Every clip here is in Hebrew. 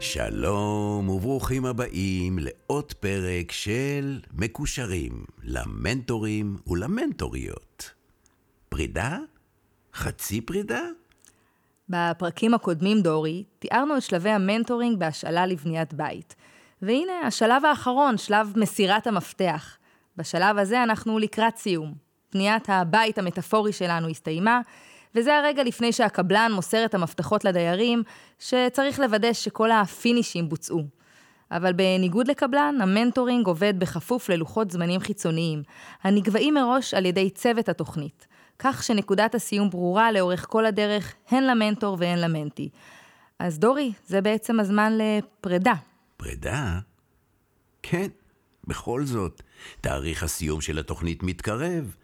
שלום וברוכים הבאים לעוד פרק של מקושרים למנטורים ולמנטוריות. פרידה? חצי פרידה? בפרקים הקודמים, דורי, תיארנו את שלבי המנטורינג בהשאלה לבניית בית. והנה, השלב האחרון, שלב מסירת המפתח. בשלב הזה אנחנו לקראת סיום. בניית הבית המטאפורי שלנו הסתיימה, וזה הרגע לפני שהקבלן מוסר את המפתחות לדיירים, שצריך לוודא שכל הפינישים בוצעו. אבל בניגוד לקבלן, המנטורינג עובד בכפוף ללוחות זמנים חיצוניים, הנקבעים מראש על ידי צוות התוכנית, כך שנקודת הסיום ברורה לאורך כל הדרך, הן למנטור והן למנטי. אז דורי, זה בעצם הזמן לפרידה. פרידה? כן, בכל זאת, תאריך הסיום של התוכנית מתקרב.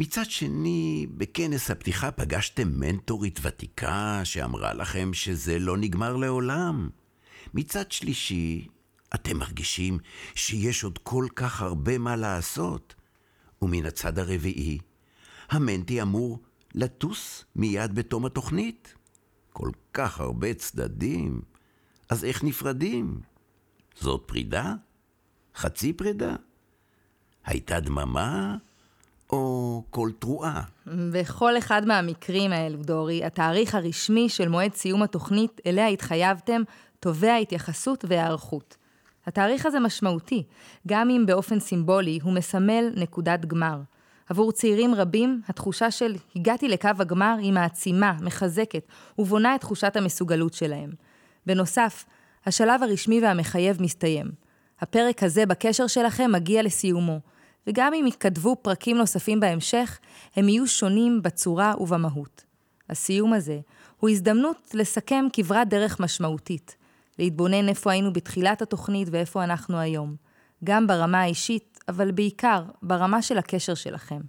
מצד שני, בכנס הפתיחה פגשתם מנטורית ותיקה שאמרה לכם שזה לא נגמר לעולם. מצד שלישי, אתם מרגישים שיש עוד כל כך הרבה מה לעשות. ומן הצד הרביעי, המנטי אמור לטוס מיד בתום התוכנית. כל כך הרבה צדדים, אז איך נפרדים? זאת פרידה? חצי פרידה? הייתה דממה או קול תרועה? בכל אחד מהמקרים האלו, דורי, התאריך הרשמי של מועד סיום התוכנית אליה התחייבתם תובע התייחסות והיערכות. התאריך הזה משמעותי, גם אם באופן סימבולי הוא מסמל נקודת גמר. עבור צעירים רבים, התחושה של הגעתי לקו הגמר היא מעצימה, מחזקת, ובונה את תחושת המסוגלות שלהם. בנוסף, השלב הרשמי והמחייב מסתיים. הפרק הזה בקשר שלכם מגיע לסיומו, וגם אם יתכתבו פרקים נוספים בהמשך, הם יהיו שונים בצורה ובמהות. הסיום הזה הוא הזדמנות לסכם כברת דרך משמעותית, להתבונן איפה היינו בתחילת התוכנית ואיפה אנחנו היום, גם ברמה האישית, אבל בעיקר ברמה של הקשר שלכם.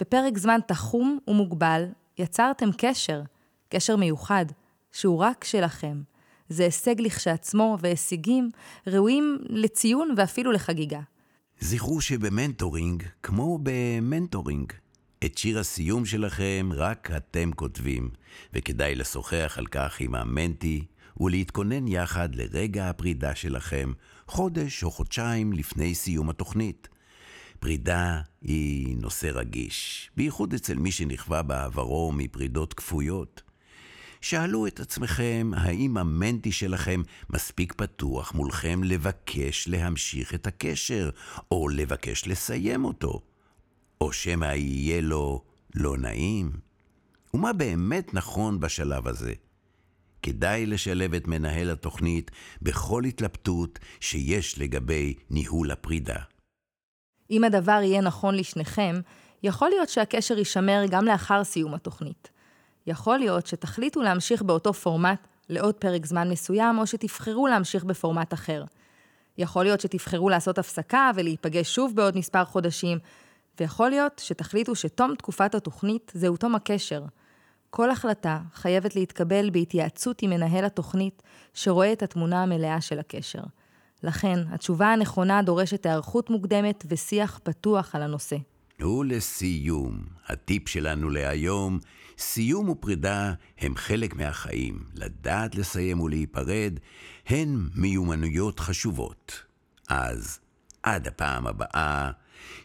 בפרק זמן תחום ומוגבל יצרתם קשר, קשר מיוחד, שהוא רק שלכם. זה הישג לכשעצמו, והישגים ראויים לציון ואפילו לחגיגה. זכרו שב mentoring, כמו ב mentoring, את שיר הסיום שלכם רק אתם כותבים, וכדאי לשוחח על כך עם ה mentee ולהתכונן יחד לרגע הפרידה שלכם, חודש או חודשיים לפני סיום התוכנית. פרידה היא נושא רגיש, בייחוד אצל מי שנכווה בעברו מפרידות כפויות. שאלו את עצמכם האם המנטי שלכם מספיק פתוח מולכם לבקש להמשיך את הקשר, או לבקש לסיים אותו, או שמא יהיה לו לא נעים. ומה באמת נכון בשלב הזה? כדאי לשלב את מנהל התוכנית בכל התלבטות שיש לגבי ניהול הפרידה. אם הדבר יהיה נכון לשניכם, יכול להיות שהקשר יישמר גם לאחר סיום התוכנית. יכול להיות שתחליטו להמשיך באותו פורמט לעוד פרק זמן מסוים, או שתבחרו להמשיך בפורמט אחר. יכול להיות שתבחרו לעשות הפסקה ולהיפגש שוב בעוד מספר חודשים, ויכול להיות שתחליטו שתום תקופת התוכנית זהו תום הקשר. כל החלטה חייבת להתקבל בהתייעצות עם מנהל התוכנית, שרואה את התמונה המלאה של הקשר. לכן, התשובה הנכונה דורשת היערכות מוקדמת ושיח פתוח על הנושא. ולסיום, הטיפ שלנו להיום, סיום ופרידה הם חלק מהחיים. לדעת לסיים ולהיפרד הן מיומנויות חשובות. אז עד הפעם הבאה,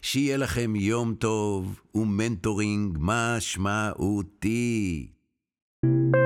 שיהיה לכם יום טוב ו mentoring משמעותי. thank you